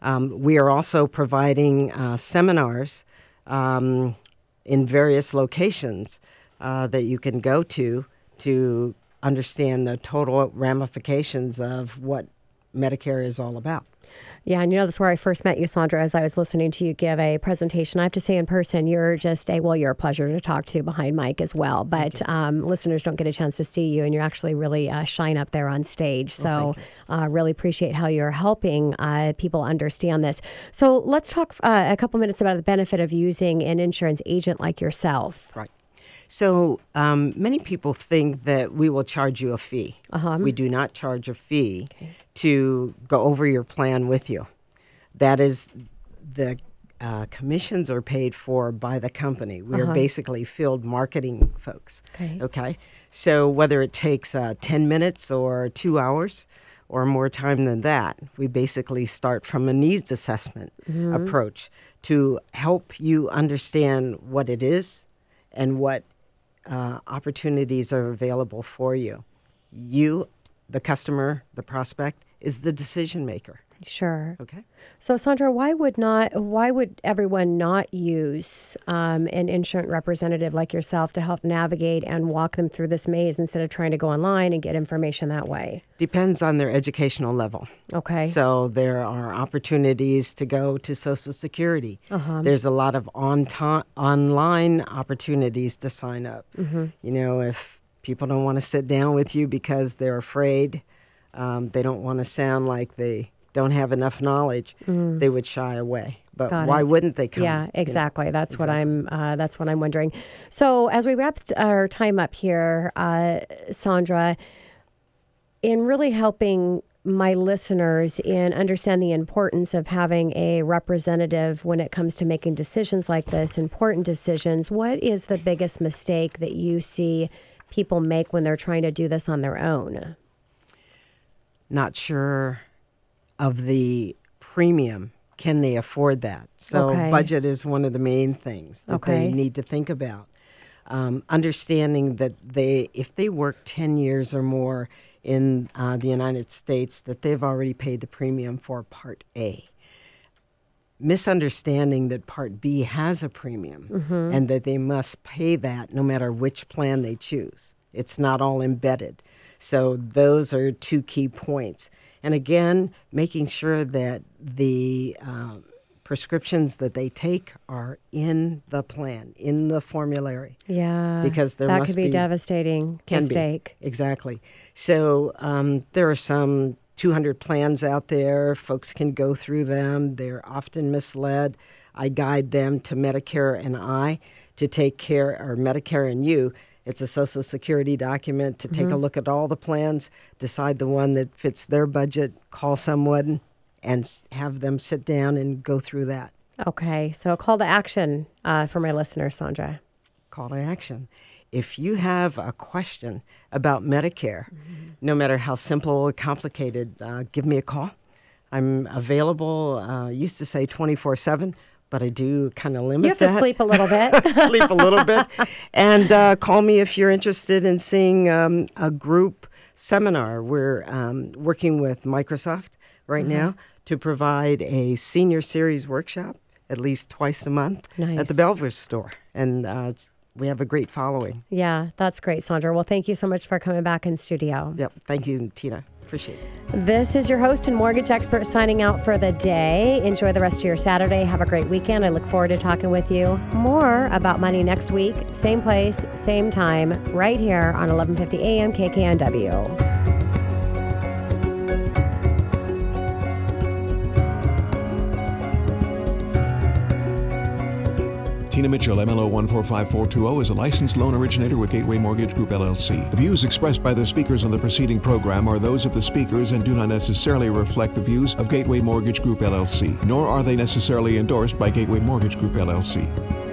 Um, we are also providing uh, seminars um, in various locations uh, that you can go to to understand the total ramifications of what Medicare is all about. Yeah, and you know that's where I first met you, Sandra. As I was listening to you give a presentation, I have to say in person, you're just a well, you're a pleasure to talk to behind Mike as well. But um, listeners don't get a chance to see you, and you're actually really uh, shine up there on stage. So, uh, really appreciate how you're helping uh, people understand this. So, let's talk uh, a couple minutes about the benefit of using an insurance agent like yourself. Right. So um, many people think that we will charge you a fee. Uh-huh. We do not charge a fee to go over your plan with you. That is the uh, commissions are paid for by the company. We are basically field marketing folks. Okay. Okay. So whether it takes uh, 10 minutes or two hours or more time than that, we basically start from a needs assessment approach to help you understand what it is and what uh, opportunities are available for you. You, the customer, the prospect, is the decision maker. Sure. Okay. So, Sandra, why would not? Why would everyone not use um, an insurance representative like yourself to help navigate and walk them through this maze instead of trying to go online and get information that way? Depends on their educational level. Okay. So there are opportunities to go to Social Security. Uh-huh. There's a lot of on to- online opportunities to sign up. Mm-hmm. You know, if people don't want to sit down with you because they're afraid, um, they don't want to sound like they don't have enough knowledge, they would shy away. But Mm. Got why it. wouldn't they come? Yeah, you know? exactly. That's what I'm. Uh, that's what I'm wondering. So, as we wrap our time up here, uh, Sandra, in really helping my listeners in understand the importance of having a representative when it comes to making decisions like this, important decisions. What is the biggest mistake that you see people make when they're trying to do this on their own? Not sure of the premium. Can they afford that? So, Okay. budget is one of the main things that Okay. they need to think about. Um, understanding that they, if they work 10 years or more in uh, the United States, that they've already paid the premium for Part A. Misunderstanding that Part B has a premium and that they must pay that no matter which plan they choose. It's not all embedded. So those are two key points. And again, making sure that the um, prescriptions that they take are in the plan, in the formulary. Yeah. Because there that must could be, be- devastating Can mistake. be. Exactly. So um, there are some 200 plans out there. Folks can go through them. They're often misled. I guide them to Medicare and I to take care, or Medicare and you. It's a Social Security document to take a look at all the plans, decide the one that fits their budget, call someone, and have them sit down and go through that. Okay. So a call to action uh, for my listeners, Sandra. call to action. If you have a question about Medicare, no matter how simple or complicated, uh, give me a call. I'm available, uh, used to say 24 7, but I do kind of limit You have to sleep a little bit. [LAUGHS] sleep a little bit. And uh, call me if you're interested in seeing um, a group seminar. We're um, working with Microsoft right Mm-hmm. now to provide a senior series workshop at least twice a month at the Bellevue store. And uh, it's, we have a great following. yeah, that's great, Sandra. Well, thank you so much for coming back in studio. Yep. Thank you, Tina. Appreciate it. This is your host and mortgage expert signing out for the day. Enjoy the rest of your Saturday. Have a great weekend. I look forward to talking with you more about money next week. Same place, same time, right here on 1150 AM KKNW. Tina Mitchell, MLO 145420, is a licensed loan originator with Gateway Mortgage Group LLC. The views expressed by the speakers on the preceding program are those of the speakers and do not necessarily reflect the views of Gateway Mortgage Group LLC, nor are they necessarily endorsed by Gateway Mortgage Group LLC.